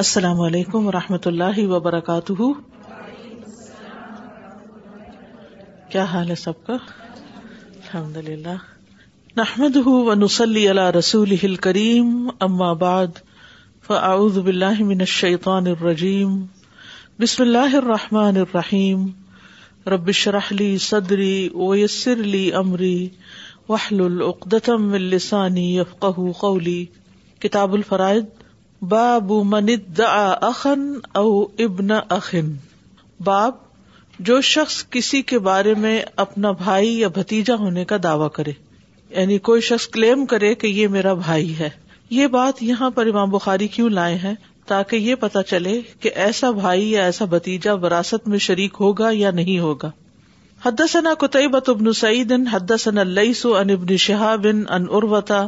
السلام علیکم و رحمۃ اللہ وبرکاتہ کیا حال ہے سب کا الحمد للہ نحمد و نسلی اللہ رسول کریم بعد فاعوذ باللہ من الشیطان الرجیم بسم اللہ الرحمٰن الرحیم ربشرحلی صدری ویسر علی عمری وحل العقدم السانی یفق قولی کتاب الفرائد باب من او ابن اخن باب جو شخص کسی کے بارے میں اپنا بھائی یا بھتیجا ہونے کا دعوی کرے یعنی کوئی شخص کلیم کرے کہ یہ میرا بھائی ہے یہ بات یہاں پر امام بخاری کیوں لائے ہیں تاکہ یہ پتا چلے کہ ایسا بھائی یا ایسا بھتیجا وراثت میں شریک ہوگا یا نہیں ہوگا حد ثنا ابن سعید حد صن لئی سو ان ابن شہابن اروتا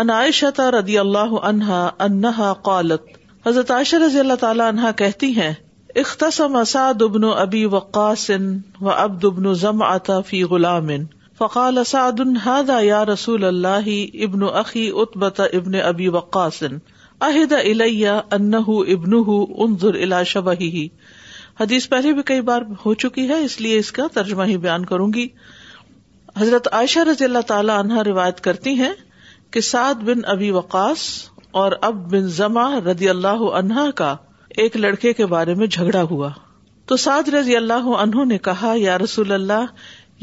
انعشتا ردی اللہ عنہا انہا قالت حضرت عائشہ رضی اللہ تعالیٰ عنہا کہتی ہیں اختصم ابن ابی وقاص و و اب دبنتا فی غلام فقال سعد هذا یا رسول اللہ ابن ابن ابی وقاص عہد الی الیہ انہ ابن ہُن دلا شبہ حدیث پہلے بھی کئی بار ہو چکی ہے اس لیے اس کا ترجمہ ہی بیان کروں گی حضرت عائشہ رضی اللہ تعالیٰ عنہ روایت کرتی ہیں سعد بن ابی وقاص اور اب بن زما رضی اللہ عنہا کا ایک لڑکے کے بارے میں جھگڑا ہوا تو سعد رضی اللہ عنہ نے کہا یا رسول اللہ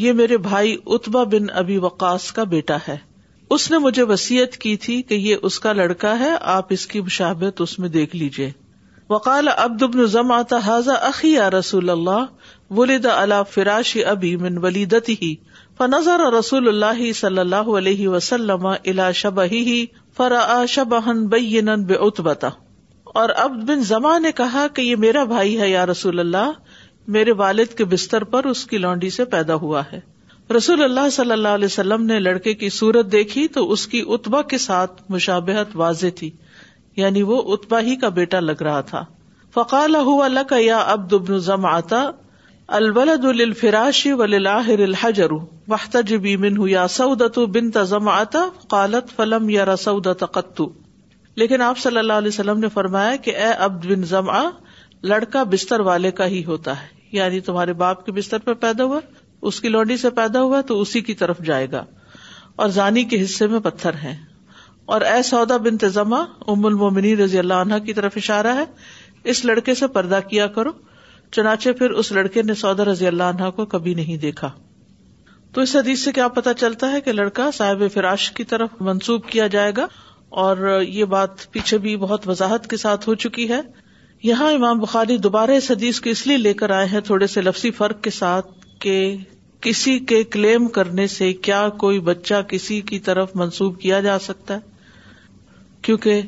یہ میرے بھائی اتبا بن ابی وقاص کا بیٹا ہے اس نے مجھے وسیعت کی تھی کہ یہ اس کا لڑکا ہے آپ اس کی مشابت اس میں دیکھ لیجیے وکال اب دبن زما اخی یا رسول اللہ ولید اللہ فراشی ابی من ولیدتی ہی فنظر رسول اللہ صلی اللہ علیہ وسلم فرا اور عبد بن زما نے کہا کہ یہ میرا بھائی ہے یا رسول اللہ میرے والد کے بستر پر اس کی لانڈی سے پیدا ہوا ہے رسول اللہ صلی اللہ علیہ وسلم نے لڑکے کی صورت دیکھی تو اس کی اتبا کے ساتھ مشابہت واضح تھی یعنی وہ اتبا ہی کا بیٹا لگ رہا تھا فقال ہوا لک یا ابن زم آتا الحجر البلدل بنت ولی قالت فلم یا قط لیکن آپ صلی اللہ علیہ وسلم نے فرمایا کہ اے اب بن ضمآ لڑکا بستر والے کا ہی ہوتا ہے یعنی تمہارے باپ کے بستر پر پیدا ہوا اس کی لونڈی سے پیدا ہوا تو اسی کی طرف جائے گا اور زانی کے حصے میں پتھر ہے اور اے سودا بن ام امنی رضی اللہ عنہ کی طرف اشارہ ہے اس لڑکے سے پردہ کیا کرو چنانچہ پھر اس لڑکے نے سودا رضی اللہ عنہ کو کبھی نہیں دیکھا تو اس حدیث سے کیا پتا چلتا ہے کہ لڑکا صاحب فراش کی طرف منسوب کیا جائے گا اور یہ بات پیچھے بھی بہت وضاحت کے ساتھ ہو چکی ہے یہاں امام بخاری دوبارہ اس حدیث کو اس لیے لے کر آئے ہیں تھوڑے سے لفظی فرق کے ساتھ کہ کسی کے کلیم کرنے سے کیا کوئی بچہ کسی کی طرف منسوب کیا جا سکتا ہے کیونکہ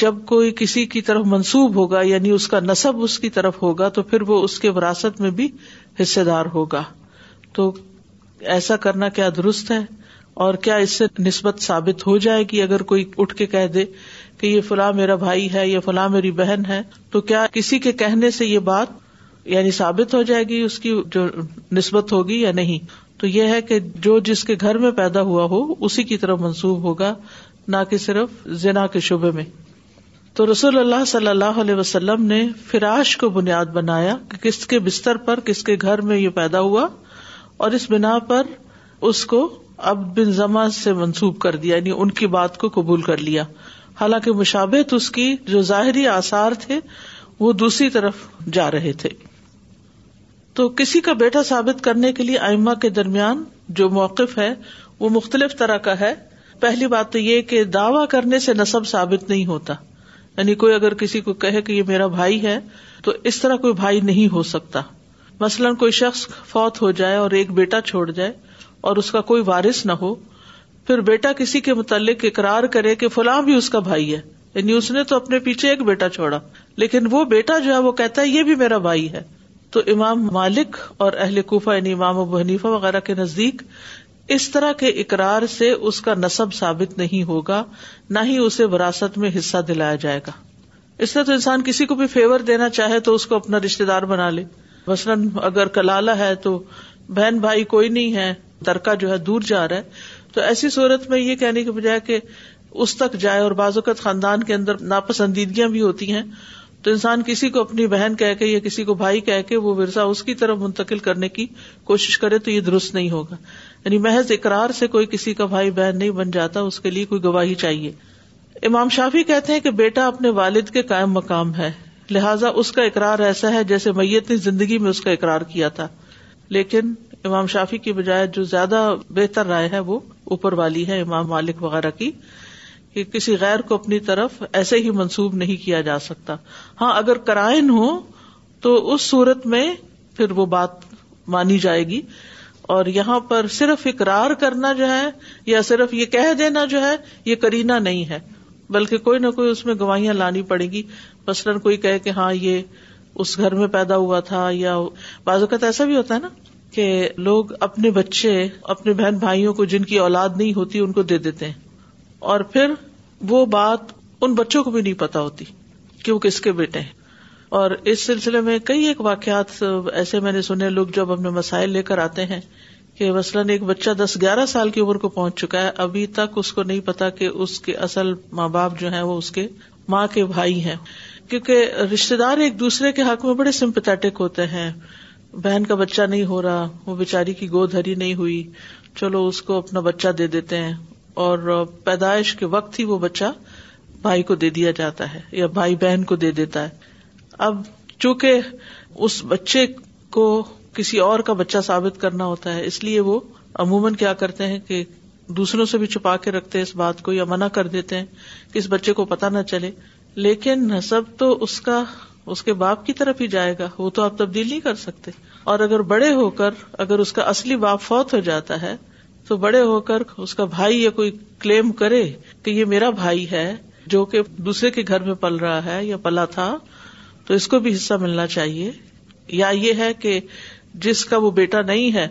جب کوئی کسی کی طرف منسوب ہوگا یعنی اس کا نصب اس کی طرف ہوگا تو پھر وہ اس کے وراثت میں بھی حصے دار ہوگا تو ایسا کرنا کیا درست ہے اور کیا اس سے نسبت ثابت ہو جائے گی اگر کوئی اٹھ کے کہہ دے کہ یہ فلاں میرا بھائی ہے یہ فلاں میری بہن ہے تو کیا کسی کے کہنے سے یہ بات یعنی ثابت ہو جائے گی اس کی جو نسبت ہوگی یا نہیں تو یہ ہے کہ جو جس کے گھر میں پیدا ہوا ہو اسی کی طرف منسوب ہوگا نہ کہ صرف زنا کے شعبے میں تو رسول اللہ صلی اللہ علیہ وسلم نے فراش کو بنیاد بنایا کہ کس کے بستر پر کس کے گھر میں یہ پیدا ہوا اور اس بنا پر اس کو اب بن زما سے منسوب کر دیا یعنی ان کی بات کو قبول کر لیا حالانکہ مشابت اس کی جو ظاہری آثار تھے وہ دوسری طرف جا رہے تھے تو کسی کا بیٹا ثابت کرنے کے لیے ائمہ کے درمیان جو موقف ہے وہ مختلف طرح کا ہے پہلی بات تو یہ کہ دعوی کرنے سے نصب ثابت نہیں ہوتا یعنی کوئی اگر کسی کو کہے کہ یہ میرا بھائی ہے تو اس طرح کوئی بھائی نہیں ہو سکتا مثلاً کوئی شخص فوت ہو جائے اور ایک بیٹا چھوڑ جائے اور اس کا کوئی وارث نہ ہو پھر بیٹا کسی کے متعلق اقرار کرے کہ فلاں بھی اس کا بھائی ہے یعنی اس نے تو اپنے پیچھے ایک بیٹا چھوڑا لیکن وہ بیٹا جو ہے وہ کہتا ہے یہ بھی میرا بھائی ہے تو امام مالک اور اہل کوفہ یعنی امام ابو حنیفہ وغیرہ کے نزدیک اس طرح کے اقرار سے اس کا نصب ثابت نہیں ہوگا نہ ہی اسے وراثت میں حصہ دلایا جائے گا اس طرح تو انسان کسی کو بھی فیور دینا چاہے تو اس کو اپنا رشتے دار بنا لے مثلاً اگر کلالہ ہے تو بہن بھائی کوئی نہیں ہے ترکہ جو ہے دور جا رہا ہے تو ایسی صورت میں یہ کہنے کے بجائے کہ اس تک جائے اور بعض اوقات خاندان کے اندر ناپسندیدگیاں بھی ہوتی ہیں تو انسان کسی کو اپنی بہن کہہ کے یا کسی کو بھائی کہہ کے وہ ورثہ اس کی طرف منتقل کرنے کی کوشش کرے تو یہ درست نہیں ہوگا یعنی محض اقرار سے کوئی کسی کا بھائی بہن نہیں بن جاتا اس کے لیے کوئی گواہی چاہیے امام شافی کہتے ہیں کہ بیٹا اپنے والد کے قائم مقام ہے لہٰذا اس کا اقرار ایسا ہے جیسے میت نے زندگی میں اس کا اقرار کیا تھا لیکن امام شافی کی بجائے جو زیادہ بہتر رائے ہے وہ اوپر والی ہے امام مالک وغیرہ کی کہ کسی غیر کو اپنی طرف ایسے ہی منسوب نہیں کیا جا سکتا ہاں اگر کرائن ہو تو اس صورت میں پھر وہ بات مانی جائے گی اور یہاں پر صرف اقرار کرنا جو ہے یا صرف یہ کہہ دینا جو ہے یہ کرینا نہیں ہے بلکہ کوئی نہ کوئی اس میں گواہیاں لانی پڑے گی مثلاً کوئی کہے کہ ہاں یہ اس گھر میں پیدا ہوا تھا یا بعض اوقات ایسا بھی ہوتا ہے نا کہ لوگ اپنے بچے اپنے بہن بھائیوں کو جن کی اولاد نہیں ہوتی ان کو دے دیتے ہیں اور پھر وہ بات ان بچوں کو بھی نہیں پتا ہوتی کہ وہ کس کے بیٹے ہیں اور اس سلسلے میں کئی ایک واقعات ایسے میں نے سنے لوگ جب اپنے مسائل لے کر آتے ہیں کہ مثلاً ایک بچہ دس گیارہ سال کی عمر کو پہنچ چکا ہے ابھی تک اس کو نہیں پتا کہ اس کے اصل ماں باپ جو ہیں وہ اس کے ماں کے بھائی ہیں کیونکہ رشتے دار ایک دوسرے کے حق میں بڑے سمپتھیٹک ہوتے ہیں بہن کا بچہ نہیں ہو رہا وہ بےچاری کی گود ہری نہیں ہوئی چلو اس کو اپنا بچہ دے دیتے ہیں اور پیدائش کے وقت ہی وہ بچہ بھائی کو دے دیا جاتا ہے یا بھائی بہن کو دے دیتا ہے اب چونکہ اس بچے کو کسی اور کا بچہ ثابت کرنا ہوتا ہے اس لیے وہ عموماً کیا کرتے ہیں کہ دوسروں سے بھی چھپا کے رکھتے ہیں اس بات کو یا منع کر دیتے ہیں کہ اس بچے کو پتہ نہ چلے لیکن نصب تو اس کا اس کے باپ کی طرف ہی جائے گا وہ تو آپ تبدیل نہیں کر سکتے اور اگر بڑے ہو کر اگر اس کا اصلی باپ فوت ہو جاتا ہے تو بڑے ہو کر اس کا بھائی یا کوئی کلیم کرے کہ یہ میرا بھائی ہے جو کہ دوسرے کے گھر میں پل رہا ہے یا پلا تھا تو اس کو بھی حصہ ملنا چاہیے یا یہ ہے کہ جس کا وہ بیٹا نہیں ہے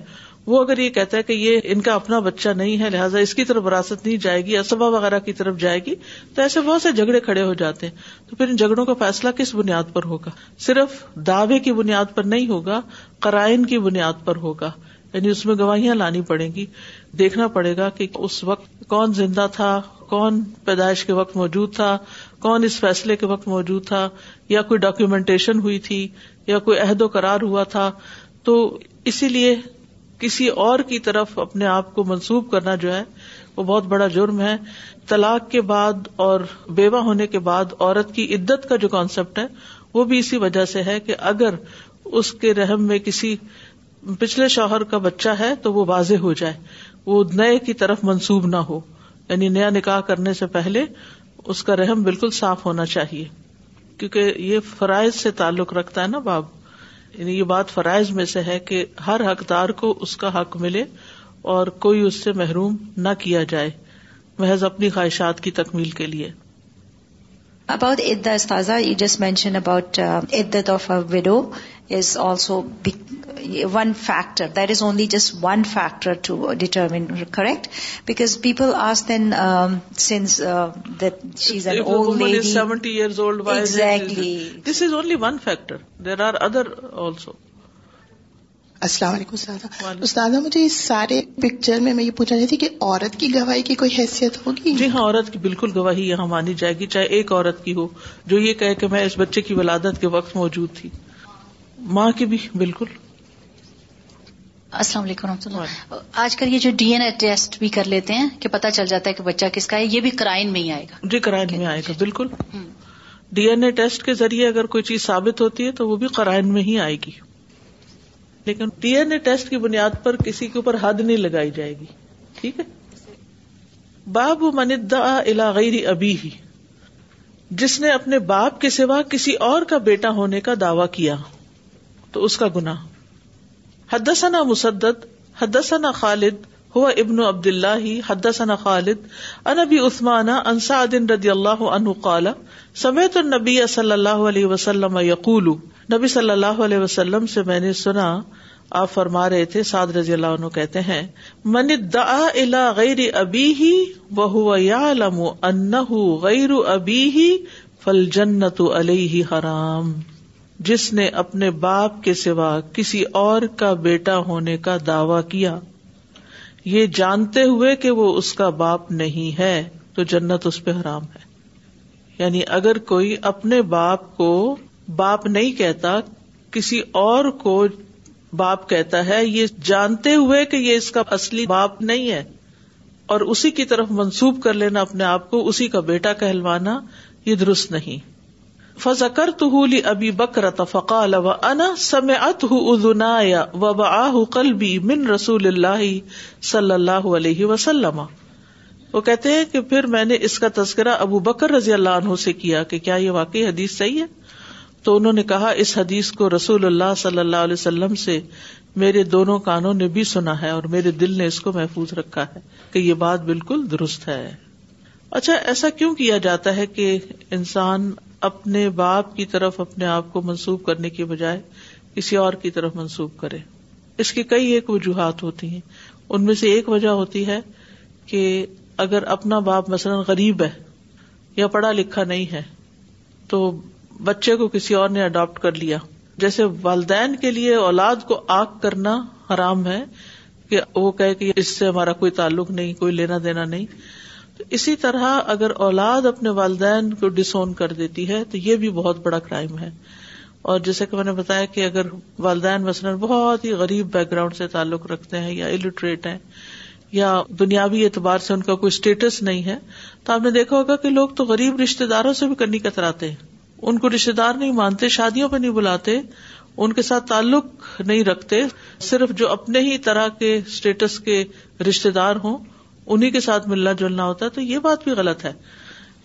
وہ اگر یہ کہتا ہے کہ یہ ان کا اپنا بچہ نہیں ہے لہٰذا اس کی طرف وراثت نہیں جائے گی اسبا وغیرہ کی طرف جائے گی تو ایسے بہت سے جھگڑے کھڑے ہو جاتے ہیں تو پھر ان جھگڑوں کا فیصلہ کس بنیاد پر ہوگا صرف دعوے کی بنیاد پر نہیں ہوگا قرائن کی بنیاد پر ہوگا یعنی اس میں گواہیاں لانی پڑیں گی دیکھنا پڑے گا کہ اس وقت کون زندہ تھا کون پیدائش کے وقت موجود تھا کون اس فیصلے کے وقت موجود تھا یا کوئی ڈاکیومینٹیشن ہوئی تھی یا کوئی عہد و قرار ہوا تھا تو اسی لیے کسی اور کی طرف اپنے آپ کو منسوب کرنا جو ہے وہ بہت بڑا جرم ہے طلاق کے بعد اور بیوہ ہونے کے بعد عورت کی عدت کا جو کانسیپٹ ہے وہ بھی اسی وجہ سے ہے کہ اگر اس کے رحم میں کسی پچھلے شوہر کا بچہ ہے تو وہ واضح ہو جائے وہ نئے کی طرف منسوب نہ ہو یعنی نیا نکاح کرنے سے پہلے اس کا رحم بالکل صاف ہونا چاہیے کیونکہ یہ فرائض سے تعلق رکھتا ہے نا باب یعنی یہ بات فرائض میں سے ہے کہ ہر حقدار کو اس کا حق ملے اور کوئی اس سے محروم نہ کیا جائے محض اپنی خواہشات کی تکمیل کے لیے about about is also one factor that is only just one factor to determine correct because people as then sense she's sensed seventy this is only one factor there are other also السلام علیکم استاد استاد مجھے اس سارے picture میں میں یہ پوچھا رہی تھی کہ عورت کی گواہی کی کوئی حیثیت ہوگی جی ہاں عورت کی بالکل گواہی یہاں مانی جائے گی چاہے ایک عورت کی ہو جو یہ کہے کہ میں اس بچے کی ولادت کے وقت موجود تھی ماں کی بھی بالکل السلام علیکم رحمۃ اللہ آج کل یہ جو ڈی این اے ٹیسٹ بھی کر لیتے ہیں کہ پتہ چل جاتا ہے کہ بچہ کس کا ہے یہ بھی کرائن میں ہی آئے گا جی کرائن میں آئے گا بالکل ڈی این اے ٹیسٹ کے ذریعے اگر کوئی چیز ثابت ہوتی ہے تو وہ بھی کرائن میں ہی آئے گی لیکن ڈی این اے ٹیسٹ کی بنیاد پر کسی کے اوپر حد نہیں لگائی جائے گی ٹھیک ہے باب و مندع علاغیری ابھی ہی جس نے اپنے باپ کے سوا کسی اور کا بیٹا ہونے کا دعوی کیا تو اس کا گناہ حدثنا مسدت حدثنا خالد ہو ابن عبد اللہ حد ثنا خالد ابي عثمان ردی اللہ ان سمعت سمیت صلی اللہ علیہ وسلم نبی صلی اللہ علیہ وسلم سے میں نے سنا آپ فرما رہے تھے ساد رضی اللہ عنہ کہتے ہیں من الى غیر ابی ہی و ہو یام ان غیر ابی فل جن علیہ حرام جس نے اپنے باپ کے سوا کسی اور کا بیٹا ہونے کا دعوی کیا یہ جانتے ہوئے کہ وہ اس کا باپ نہیں ہے تو جنت اس پہ حرام ہے یعنی اگر کوئی اپنے باپ کو باپ نہیں کہتا کسی اور کو باپ کہتا ہے یہ جانتے ہوئے کہ یہ اس کا اصلی باپ نہیں ہے اور اسی کی طرف منسوب کر لینا اپنے آپ کو اسی کا بیٹا کہلوانا یہ درست نہیں تو بکر و بآہ من رسول اللہ اللہ صلی علیہ وسلم وہ کہتے ہیں کہ پھر میں نے اس کا تذکرہ ابو بکر رضی اللہ عنہ سے کیا کہ کیا یہ واقعی حدیث صحیح ہے تو انہوں نے کہا اس حدیث کو رسول اللہ صلی اللہ علیہ وسلم سے میرے دونوں کانوں نے بھی سنا ہے اور میرے دل نے اس کو محفوظ رکھا ہے کہ یہ بات بالکل درست ہے اچھا ایسا کیوں کیا جاتا ہے کہ انسان اپنے باپ کی طرف اپنے آپ کو منسوب کرنے کے بجائے کسی اور کی طرف منسوب کرے اس کی کئی ایک وجوہات ہوتی ہیں ان میں سے ایک وجہ ہوتی ہے کہ اگر اپنا باپ مثلاً غریب ہے یا پڑھا لکھا نہیں ہے تو بچے کو کسی اور نے اڈاپٹ کر لیا جیسے والدین کے لیے اولاد کو آگ کرنا حرام ہے کہ وہ کہے کہ اس سے ہمارا کوئی تعلق نہیں کوئی لینا دینا نہیں اسی طرح اگر اولاد اپنے والدین کو ڈسون کر دیتی ہے تو یہ بھی بہت بڑا کرائم ہے اور جیسے کہ میں نے بتایا کہ اگر والدین مثلاً بہت ہی غریب بیک گراؤنڈ سے تعلق رکھتے ہیں یا الٹریٹ ہیں یا دنیاوی اعتبار سے ان کا کوئی اسٹیٹس نہیں ہے تو آپ نے دیکھا ہوگا کہ لوگ تو غریب رشتے داروں سے بھی کتراتے ہیں ان کو رشتے دار نہیں مانتے شادیوں پہ نہیں بلاتے ان کے ساتھ تعلق نہیں رکھتے صرف جو اپنے ہی طرح کے اسٹیٹس کے رشتے دار ہوں انہیں کے ساتھ ملنا جلنا ہوتا ہے تو یہ بات بھی غلط ہے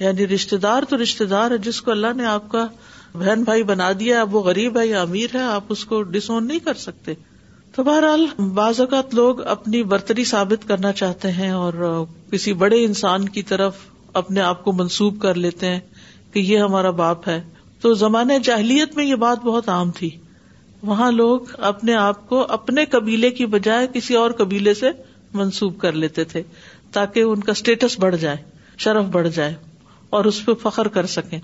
یعنی رشتے دار تو رشتے دار ہے جس کو اللہ نے آپ کا بہن بھائی بنا دیا ہے وہ غریب ہے یا امیر ہے آپ اس کو ڈسون نہیں کر سکتے تو بہرحال بعض اوقات لوگ اپنی برتری ثابت کرنا چاہتے ہیں اور کسی بڑے انسان کی طرف اپنے آپ کو منسوب کر لیتے ہیں کہ یہ ہمارا باپ ہے تو زمانۂ جاہلیت میں یہ بات بہت عام تھی وہاں لوگ اپنے آپ کو اپنے قبیلے کی بجائے کسی اور قبیلے سے منسوب کر لیتے تھے تاکہ ان کا اسٹیٹس بڑھ جائے شرف بڑھ جائے اور اس پہ فخر کر سکیں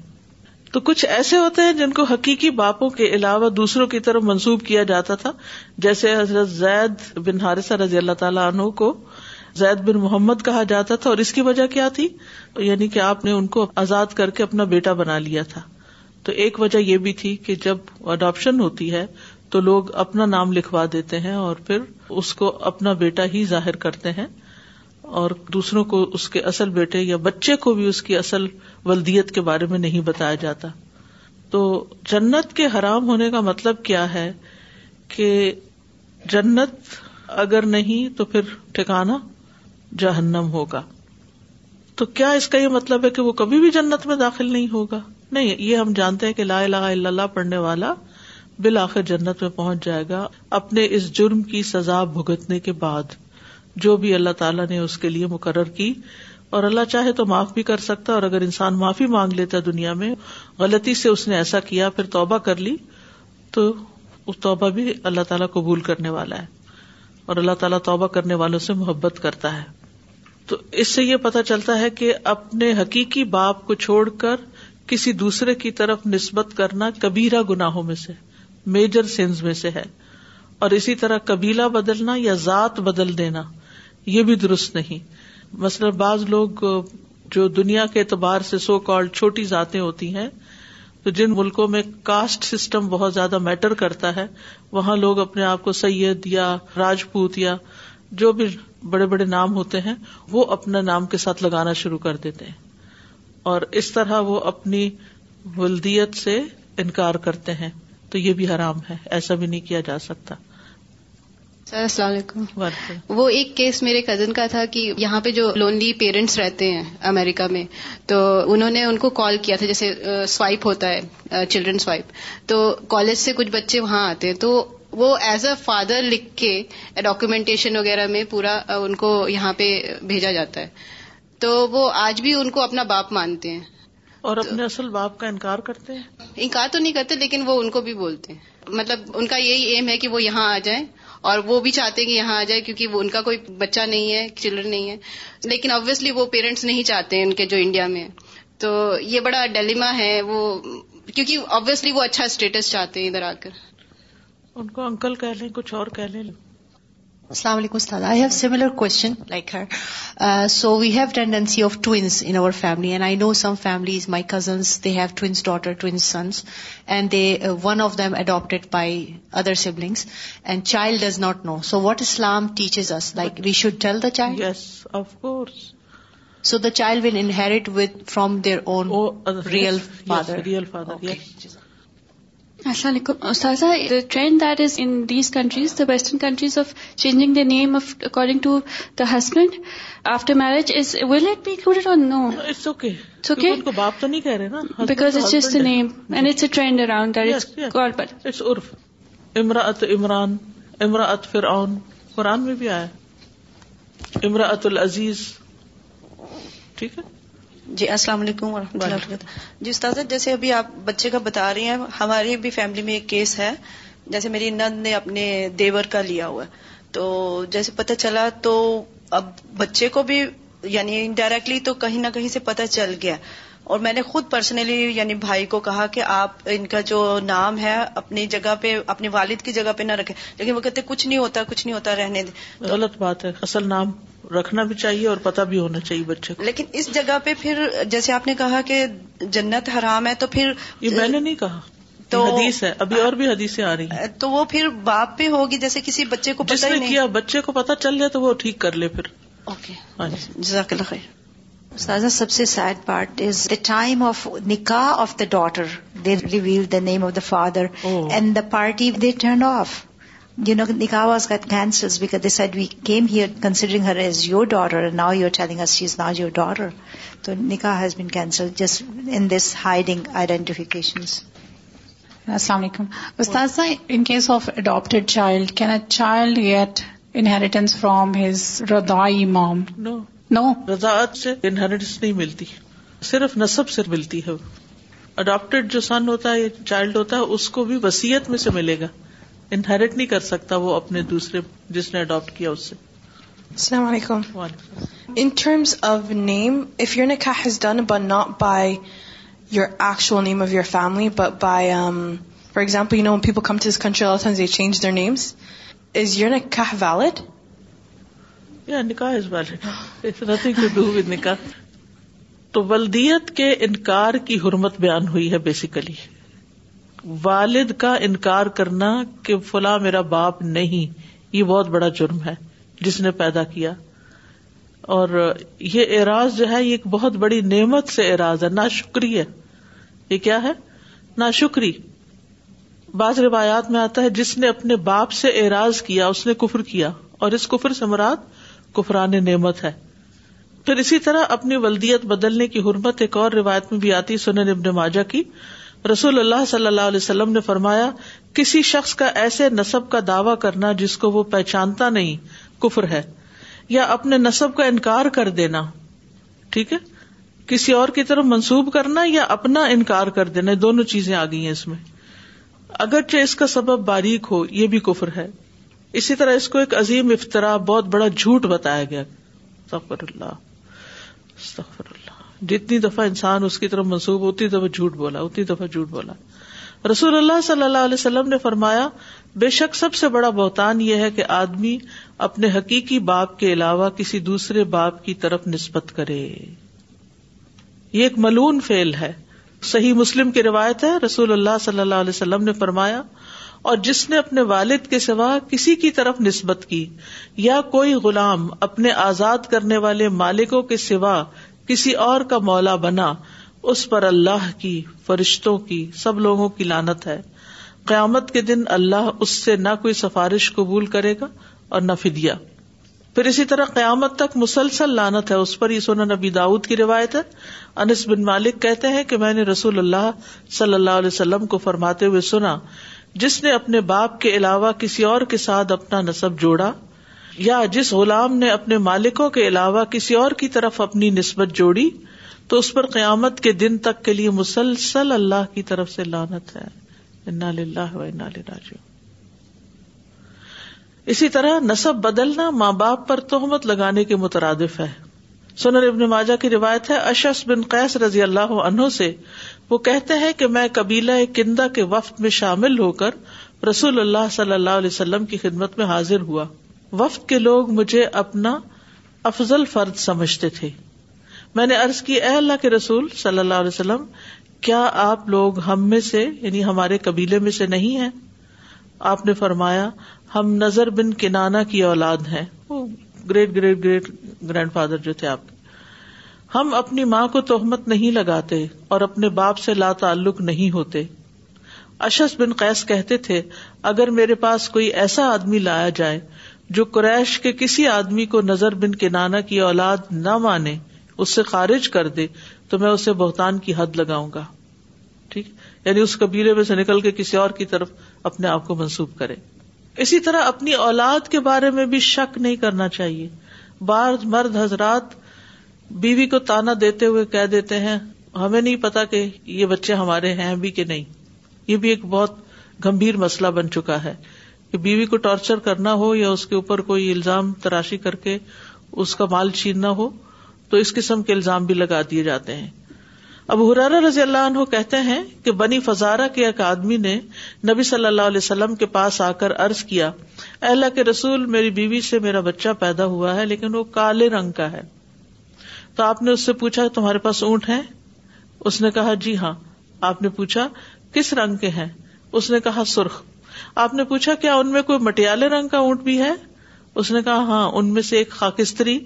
تو کچھ ایسے ہوتے ہیں جن کو حقیقی باپوں کے علاوہ دوسروں کی طرف منسوب کیا جاتا تھا جیسے حضرت زید بن حارثہ رضی اللہ تعالیٰ عنہ کو زید بن محمد کہا جاتا تھا اور اس کی وجہ کیا تھی یعنی کہ آپ نے ان کو آزاد کر کے اپنا بیٹا بنا لیا تھا تو ایک وجہ یہ بھی تھی کہ جب اڈاپشن ہوتی ہے تو لوگ اپنا نام لکھوا دیتے ہیں اور پھر اس کو اپنا بیٹا ہی ظاہر کرتے ہیں اور دوسروں کو اس کے اصل بیٹے یا بچے کو بھی اس کی اصل ولدیت کے بارے میں نہیں بتایا جاتا تو جنت کے حرام ہونے کا مطلب کیا ہے کہ جنت اگر نہیں تو پھر ٹھکانا جہنم ہوگا تو کیا اس کا یہ مطلب ہے کہ وہ کبھی بھی جنت میں داخل نہیں ہوگا نہیں یہ ہم جانتے ہیں کہ لا الہ الا اللہ پڑھنے والا بالآخر جنت میں پہنچ جائے گا اپنے اس جرم کی سزا بھگتنے کے بعد جو بھی اللہ تعالیٰ نے اس کے لیے مقرر کی اور اللہ چاہے تو معاف بھی کر سکتا اور اگر انسان معافی مانگ لیتا ہے دنیا میں غلطی سے اس نے ایسا کیا پھر توبہ کر لی تو توبہ بھی اللہ تعالیٰ قبول کرنے والا ہے اور اللہ تعالیٰ توبہ کرنے والوں سے محبت کرتا ہے تو اس سے یہ پتا چلتا ہے کہ اپنے حقیقی باپ کو چھوڑ کر کسی دوسرے کی طرف نسبت کرنا کبیرہ گناہوں میں سے میجر سینز میں سے ہے اور اسی طرح قبیلہ بدلنا یا ذات بدل دینا یہ بھی درست نہیں مثلاً بعض لوگ جو دنیا کے اعتبار سے سو کال چھوٹی ذاتیں ہوتی ہیں تو جن ملکوں میں کاسٹ سسٹم بہت زیادہ میٹر کرتا ہے وہاں لوگ اپنے آپ کو سید یا راجپوت یا جو بھی بڑے بڑے نام ہوتے ہیں وہ اپنے نام کے ساتھ لگانا شروع کر دیتے ہیں اور اس طرح وہ اپنی ولدیت سے انکار کرتے ہیں تو یہ بھی حرام ہے ایسا بھی نہیں کیا جا سکتا السلام علیکم وہ ایک کیس میرے کزن کا تھا کہ یہاں پہ جو لونلی پیرنٹس رہتے ہیں امریکہ میں تو انہوں نے ان کو کال کیا تھا جیسے سوائپ ہوتا ہے چلڈرن سوائپ تو کالج سے کچھ بچے وہاں آتے ہیں تو وہ ایز اے فادر لکھ کے ڈاکیومینٹیشن وغیرہ میں پورا ان کو یہاں پہ بھیجا جاتا ہے تو وہ آج بھی ان کو اپنا باپ مانتے ہیں اور اپنے اصل باپ کا انکار کرتے ہیں انکار تو نہیں کرتے لیکن وہ ان کو بھی بولتے ہیں مطلب ان کا یہی ایم ہے کہ وہ یہاں آ جائیں اور وہ بھی چاہتے ہیں کہ یہاں آ جائے کیونکہ وہ ان کا کوئی بچہ نہیں ہے چلڈرن نہیں ہے لیکن آبویسلی وہ پیرنٹس نہیں چاہتے ان کے جو انڈیا میں تو یہ بڑا ڈیلیما ہے وہ کیونکہ آبویسلی وہ اچھا اسٹیٹس چاہتے ہیں ادھر آ کر ان کو انکل کہہ لیں کچھ اور کہہ لیں Assalamu alaikum Ustad. I have similar question like her. Uh, so we have tendency of twins in our family, and I know some families, my cousins, they have twins daughter, twins sons, and they uh, one of them adopted by other siblings, and child does not know. So what Islam teaches us, like we should tell the child? Yes, of course. So the child will inherit from their own oh, real father. Yes, real father. Okay. Yes. السلام علیکم استاذہ the trend that is in these countries the western countries of changing the name of according to the husband after marriage is will it be included on no it's okay it's okay کو باپ تو نہیں کہہ رہے نا because it's just name and it's a trend around that it's called but it's عرف امراۃ عمران امراۃ فرعون قرآن میں بھی آیا امراۃ العزیز ٹھیک ہے جی السلام علیکم و رحمۃ اللہ وبرکاتہ جی استاذ جیسے ابھی آپ بچے کا بتا رہے ہیں ہماری بھی فیملی میں ایک کیس ہے جیسے میری نند نے اپنے دیور کا لیا ہوا تو جیسے پتہ چلا تو اب بچے کو بھی یعنی انڈائریکٹلی تو کہیں نہ کہیں سے پتہ چل گیا اور میں نے خود پرسنلی یعنی بھائی کو کہا کہ آپ ان کا جو نام ہے اپنی جگہ پہ اپنے والد کی جگہ پہ نہ رکھیں لیکن وہ کہتے کچھ نہیں ہوتا کچھ نہیں ہوتا رہنے دیں غلط بات ہے اصل نام رکھنا بھی چاہیے اور پتا بھی ہونا چاہیے بچے کو لیکن اس جگہ پہ پھر جیسے آپ نے کہا کہ جنت حرام ہے تو پھر یہ میں نے نہیں کہا تو حدیث ہے ابھی اور بھی حدیثیں آ رہی ہیں تو وہ پھر باپ پہ ہوگی جیسے کسی بچے کو پتا بچے کو پتا چل جائے تو وہ ٹھیک کر لے پھر اوکے ہاں جی۔ جزاک اللہ خیر سازا سب سے sad part is the time of نکاح of the daughter they reveal the name of the father and the party they turn of نکا واسٹرنگ ہر ہیز یور نو یوگ نوٹ یور ڈار تو نکاح ہیز بینسل جسٹ ہائیڈنگ السلام علیکم استاذ in case of adopted child can child get inheritance from his ردائی انہری ملتی صرف نصب سے ملتی ہے سن ہوتا ہے چائلڈ ہوتا ہے اس کو بھی وسیعت میں سے ملے گا انہیرٹ نہیں کر سکتا وہ اپنے دوسرے جس نے اڈاپٹ کیا اس سے السلام علیکم in terms of name if your nick has done but not by your actual name of your family but by for example you know people come to this country they change their names is your nick valid یا نکاح is valid نکاح تو ولدیت کے انکار کی حرمت بیان ہوئی ہے بیسیکلی والد کا انکار کرنا کہ فلاں میرا باپ نہیں یہ بہت بڑا جرم ہے جس نے پیدا کیا اور یہ اعراض جو ہے یہ ایک بہت بڑی نعمت سے اعراض ہے نا شکریہ یہ کیا ہے نا شکری بعض روایات میں آتا ہے جس نے اپنے باپ سے اعراض کیا اس نے کفر کیا اور اس کفر سے مراد کفران نعمت ہے پھر اسی طرح اپنی ولدیت بدلنے کی حرمت ایک اور روایت میں بھی آتی سنن ابن ماجہ کی رسول اللہ صلی اللہ علیہ وسلم نے فرمایا کسی شخص کا ایسے نصب کا دعوی کرنا جس کو وہ پہچانتا نہیں کفر ہے یا اپنے نصب کا انکار کر دینا ٹھیک ہے کسی اور کی طرف منسوب کرنا یا اپنا انکار کر دینا دونوں چیزیں آ گئی ہیں اس میں اگرچہ اس کا سبب باریک ہو یہ بھی کفر ہے اسی طرح اس کو ایک عظیم افطرا بہت بڑا جھوٹ بتایا گیا اللہ جتنی دفعہ انسان اس کی طرف منسوب اتنی دفعہ جھوٹ بولا اتنی دفعہ جھوٹ بولا رسول اللہ صلی اللہ علیہ وسلم نے فرمایا بے شک سب سے بڑا بہتان یہ ہے کہ آدمی اپنے حقیقی باپ کے علاوہ کسی دوسرے باپ کی طرف نسبت کرے یہ ایک ملون فیل ہے صحیح مسلم کی روایت ہے رسول اللہ صلی اللہ علیہ وسلم نے فرمایا اور جس نے اپنے والد کے سوا کسی کی طرف نسبت کی یا کوئی غلام اپنے آزاد کرنے والے مالکوں کے سوا کسی اور کا مولا بنا اس پر اللہ کی فرشتوں کی سب لوگوں کی لانت ہے قیامت کے دن اللہ اس سے نہ کوئی سفارش قبول کرے گا اور نہ فدیا پھر اسی طرح قیامت تک مسلسل لانت ہے اس پر یہ سونا نبی داود کی روایت ہے انس بن مالک کہتے ہیں کہ میں نے رسول اللہ صلی اللہ علیہ وسلم کو فرماتے ہوئے سنا جس نے اپنے باپ کے علاوہ کسی اور کے ساتھ اپنا نصب جوڑا یا جس غلام نے اپنے مالکوں کے علاوہ کسی اور کی طرف اپنی نسبت جوڑی تو اس پر قیامت کے دن تک کے لیے مسلسل اللہ کی طرف سے لانت ہے اسی طرح نصب بدلنا ماں باپ پر تہمت لگانے کے مترادف ہے سنر ابن ماجا کی روایت ہے اشس بن قیس رضی اللہ عنہ سے وہ کہتے ہیں کہ میں قبیلہ کندہ کے وفد میں شامل ہو کر رسول اللہ صلی اللہ علیہ وسلم کی خدمت میں حاضر ہوا وفد کے لوگ مجھے اپنا افضل فرد سمجھتے تھے میں نے ارض کی اے اللہ کے رسول صلی اللہ علیہ وسلم کیا آپ لوگ ہم میں سے یعنی ہمارے قبیلے میں سے نہیں ہیں آپ نے فرمایا ہم نظر بن کنانا کی اولاد ہیں وہ great great great grandfather جو تھے آپ کے ہم اپنی ماں کو تہمت نہیں لگاتے اور اپنے باپ سے لا تعلق نہیں ہوتے اشس بن قیس کہتے تھے اگر میرے پاس کوئی ایسا آدمی لایا جائے جو قریش کے کسی آدمی کو نظر بن کے نانا کی اولاد نہ مانے اس سے خارج کر دے تو میں اسے بہتان کی حد لگاؤں گا ٹھیک یعنی اس قبیلے میں سے نکل کے کسی اور کی طرف اپنے آپ کو منسوب کرے اسی طرح اپنی اولاد کے بارے میں بھی شک نہیں کرنا چاہیے بار مرد حضرات بیوی کو تانا دیتے ہوئے کہہ دیتے ہیں ہمیں نہیں پتا کہ یہ بچے ہمارے ہیں بھی کہ نہیں یہ بھی ایک بہت گمبھیر مسئلہ بن چکا ہے کہ بیوی کو ٹارچر کرنا ہو یا اس کے اوپر کوئی الزام تراشی کر کے اس کا مال چھیننا ہو تو اس قسم کے الزام بھی لگا دیے جاتے ہیں اب حرارا رضی اللہ عنہ کہتے ہیں کہ بنی فزارہ کے ایک آدمی نے نبی صلی اللہ علیہ وسلم کے پاس آ کر عرض کیا اہلا کے رسول میری بیوی سے میرا بچہ پیدا ہوا ہے لیکن وہ کالے رنگ کا ہے تو آپ نے اس سے پوچھا تمہارے پاس اونٹ ہے اس نے کہا جی ہاں آپ نے پوچھا کس رنگ کے ہیں اس نے کہا سرخ آپ نے پوچھا کیا ان میں کوئی مٹیالے رنگ کا اونٹ بھی ہے اس نے کہا ہاں ان میں سے ایک خاکستری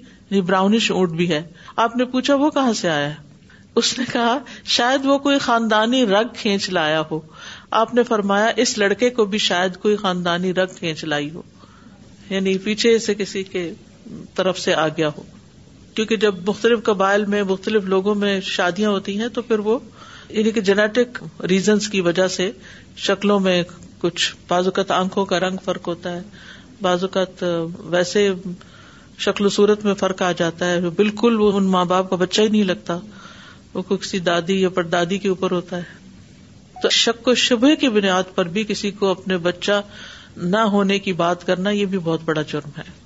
براؤنش اونٹ بھی ہے آپ نے پوچھا وہ کہاں سے آیا اس نے کہا شاید وہ کوئی خاندانی رگ کھینچ لایا ہو آپ نے فرمایا اس لڑکے کو بھی شاید کوئی خاندانی رگ کھینچ لائی ہو یعنی پیچھے سے کسی کے طرف سے آ گیا ہو کیونکہ جب مختلف قبائل میں مختلف لوگوں میں شادیاں ہوتی ہیں تو پھر وہ یعنی کہ جینیٹک ریزنس کی وجہ سے شکلوں میں کچھ بعض اوقات آنکھوں کا رنگ فرق ہوتا ہے بعض اوقات ویسے شکل و صورت میں فرق آ جاتا ہے بالکل وہ ان ماں باپ کا بچہ ہی نہیں لگتا وہ کسی دادی یا پردادی کے اوپر ہوتا ہے تو شک و شبہ کی بنیاد پر بھی کسی کو اپنے بچہ نہ ہونے کی بات کرنا یہ بھی بہت بڑا جرم ہے